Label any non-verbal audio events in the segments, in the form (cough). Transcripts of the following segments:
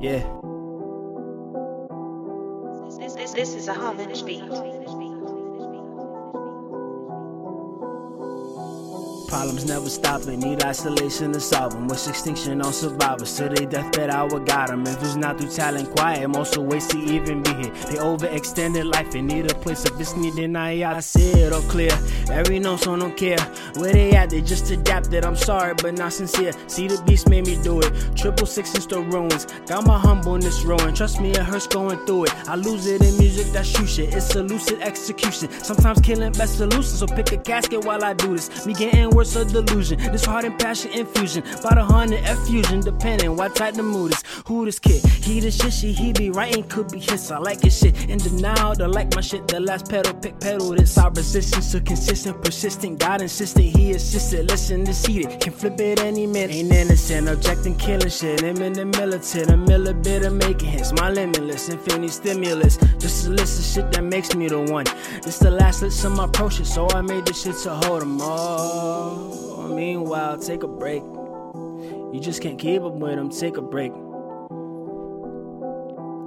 Yeah. This, this, this is a homage beat. Problems never stopping, need isolation to solve them. Wish extinction on survivors, till they deathbed I would got them. If it's not through talent, quiet, most of ways to even be here. They overextended life and need a place. If it's needed, I I see it all clear. Every no so don't care where they at, they just adapted. I'm sorry, but not sincere. See the beast made me do it. Triple six and still ruins. Got my humbleness ruined. Trust me, it hurts going through it. I lose it in music that shoot shit. It's a lucid execution. Sometimes killing best solution. So pick a casket while I do this. Me getting worse a delusion. This heart and passion infusion. About a hundred F fusion, depending what type the mood is. Who this kid? He the shit, she he be writing, could be his. I like his shit. In denial, to like my shit. The last pedal, pick pedal. This our resistance to consistent, persistent. God insisted, he assisted. Listen, to see it, Can flip it any minute. Ain't innocent, objecting, killing shit. Him in the militant, a mill bit of making hits. My limitless, infinity stimulus. Just a list of shit that makes me the one. This the last list of my approach, so I made this shit to hold them all. Meanwhile, take a break. You just can't keep up with them, take a break.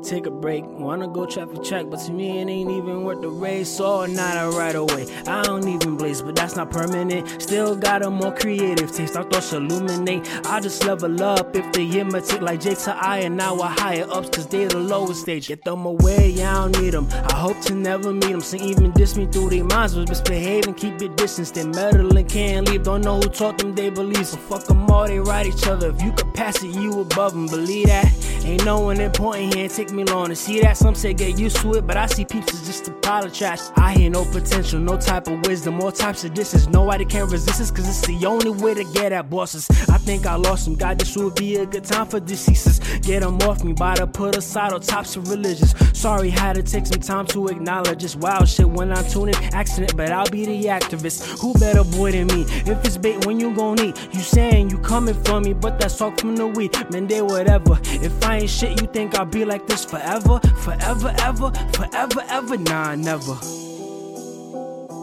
Take a break, wanna go traffic check, but to me it ain't even worth the race or not a right away. I don't even blaze, but that's not permanent. Still got a more creative taste, our thoughts illuminate. I just level up if they imitate like J to I, and now I higher ups, cause they the lowest stage. Get them away, I don't need them. I hope to never meet them, so even diss me through their minds, but misbehave and keep it distance. They meddling, can't leave, don't know who taught them they believe. So fuck them all, they ride each other. If you could pass it, you above them, believe that. Ain't no one important here, take me long to see that. Some say get used to it, but I see peeps as just a pile of trash. I hear no potential, no type of wisdom, all types of distance. Nobody can resist us, cause it's the only way to get at bosses. I think I lost them, God, this would be a good time for deceases. Get them off me, by to put aside all types of religions. Sorry, had to take some time to acknowledge this wild shit when I tune in. Accident, but I'll be the activist. Who better boy than me? If it's bait, when you gon' eat? You saying you coming for me, but that's talk from the weed. Man, they whatever. If I ain't shit, you think I'll be like this forever? Forever, ever, forever, ever? Nah, never.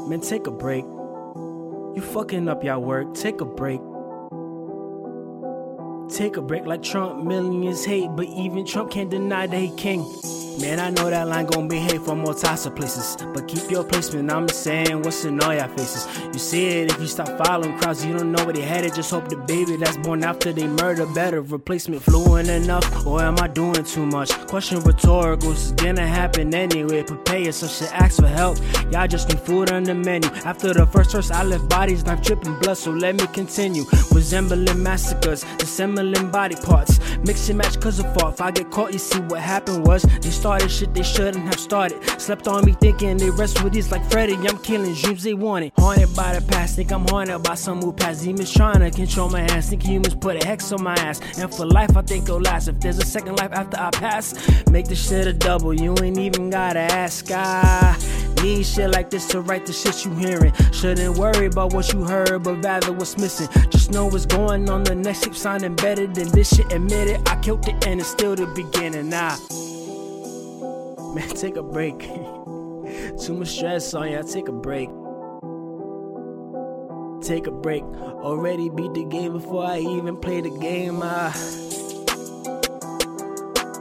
Man, take a break. You fucking up y'all work. Take a break. Take a break like Trump. Millions hate, but even Trump can't deny that he king. Man, I know that line gon' behave from all types of places. But keep your placement, I'm just saying what's in all y'all faces. You see it if you stop following crowds, you don't know where they headed. Just hope the baby that's born after they murder better. Replacement fluent enough, or am I doing too much? Question rhetorical, it's gonna happen anyway. Prepare yourself, shit, ask for help. Y'all just need food on the menu. After the first verse, I left bodies, knife dripping blood, so let me continue. Resembling massacres, dissembling body parts. Mix and match cause of fault. If I get caught, you see what happened was they started shit they shouldn't have started. Slept on me thinking they rest with these like Freddy. I'm killing dreams they wanted. Haunted by the past, think I'm haunted by some who past demons trying to control my hands. Think humans put a hex on my ass. And for life, I think it'll last. If there's a second life after I pass, make this shit a double. You ain't even gotta ask. I need shit like this to write the shit you hearing. Shouldn't worry about what you heard, but rather what's missing. Just know what's going on. The next ship sounding better than this shit. Admit it, I killed it and it's still the beginning. Nah. Man, take a break. (laughs) Too much stress on ya, take a break. Take a break. Already beat the game before I even play the game. Ah.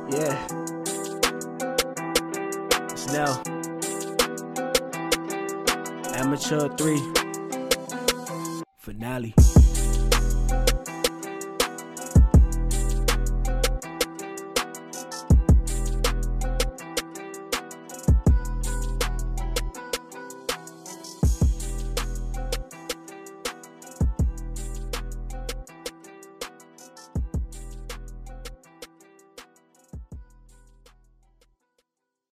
Yeah. It's now. Amateur 3. Finale.